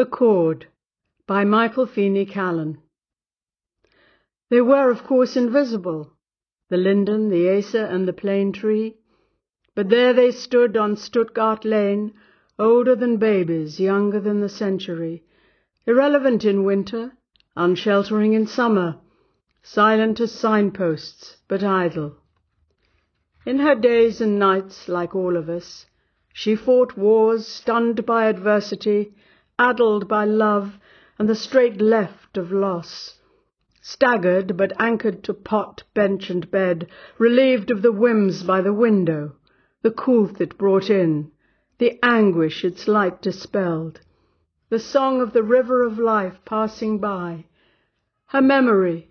The Cord by Michael Feeney Callan. They were, of course, invisible, the linden, the acer, and the plane tree, but there they stood on Stuttgart Lane, older than babies, younger than the century, irrelevant in winter, unsheltering in summer, silent as signposts, but idle. In her days and nights, like all of us, she fought wars, stunned by adversity, addled by love and the straight left of loss. Staggered, but anchored to pot, bench, and bed, relieved of the whims by the window, the coolth it brought in, the anguish its light dispelled, the song of the river of life passing by. Her memory,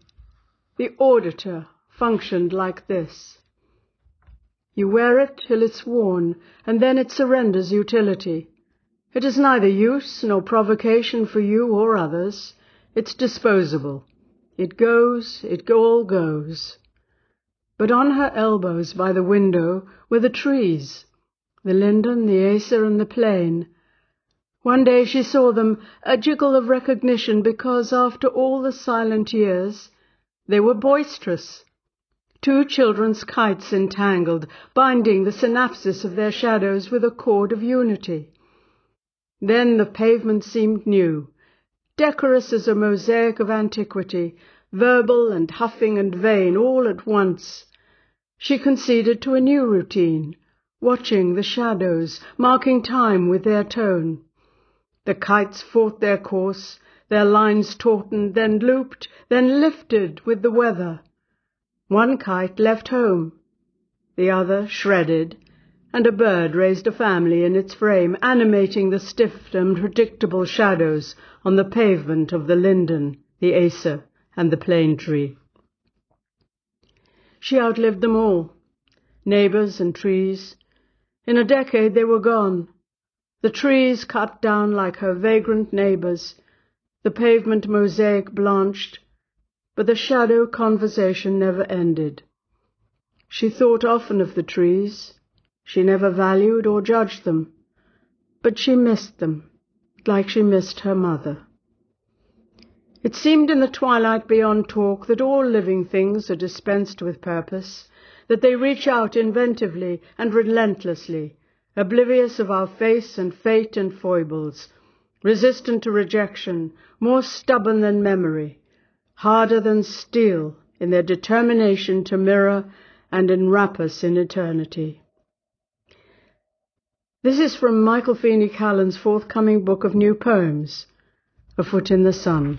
the auditor, functioned like this. You wear it till it's worn, and then it surrenders utility. It is neither use nor provocation for you or others. It's disposable. It goes, it all goes. But on her elbows by the window were the trees, the linden, the acer, and the plane. One day she saw them, a jiggle of recognition, because after all the silent years, they were boisterous. Two children's kites entangled, binding the synapses of their shadows with a cord of unity. Then the pavement seemed new, decorous as a mosaic of antiquity, verbal and huffing and vain all at once. She conceded to a new routine, watching the shadows, marking time with their tone. The kites fought their course, their lines tautened, then looped, then lifted with the weather. One kite left home, the other shredded, and a bird raised a family in its frame, animating the stiff and predictable shadows on the pavement of the linden, the acer, and the plane tree. She outlived them all, neighbours and trees. In a decade they were gone, the trees cut down like her vagrant neighbours, the pavement mosaic blanched, but the shadow conversation never ended. She thought often of the trees, she never valued or judged them, but she missed them, like she missed her mother. It seemed in the twilight beyond talk that all living things are dispensed with purpose, that they reach out inventively and relentlessly, oblivious of our face and fate and foibles, resistant to rejection, more stubborn than memory, harder than steel in their determination to mirror and enwrap us in eternity. This is from Michael Feeney Callan's forthcoming book of new poems, A Foot in the Sun.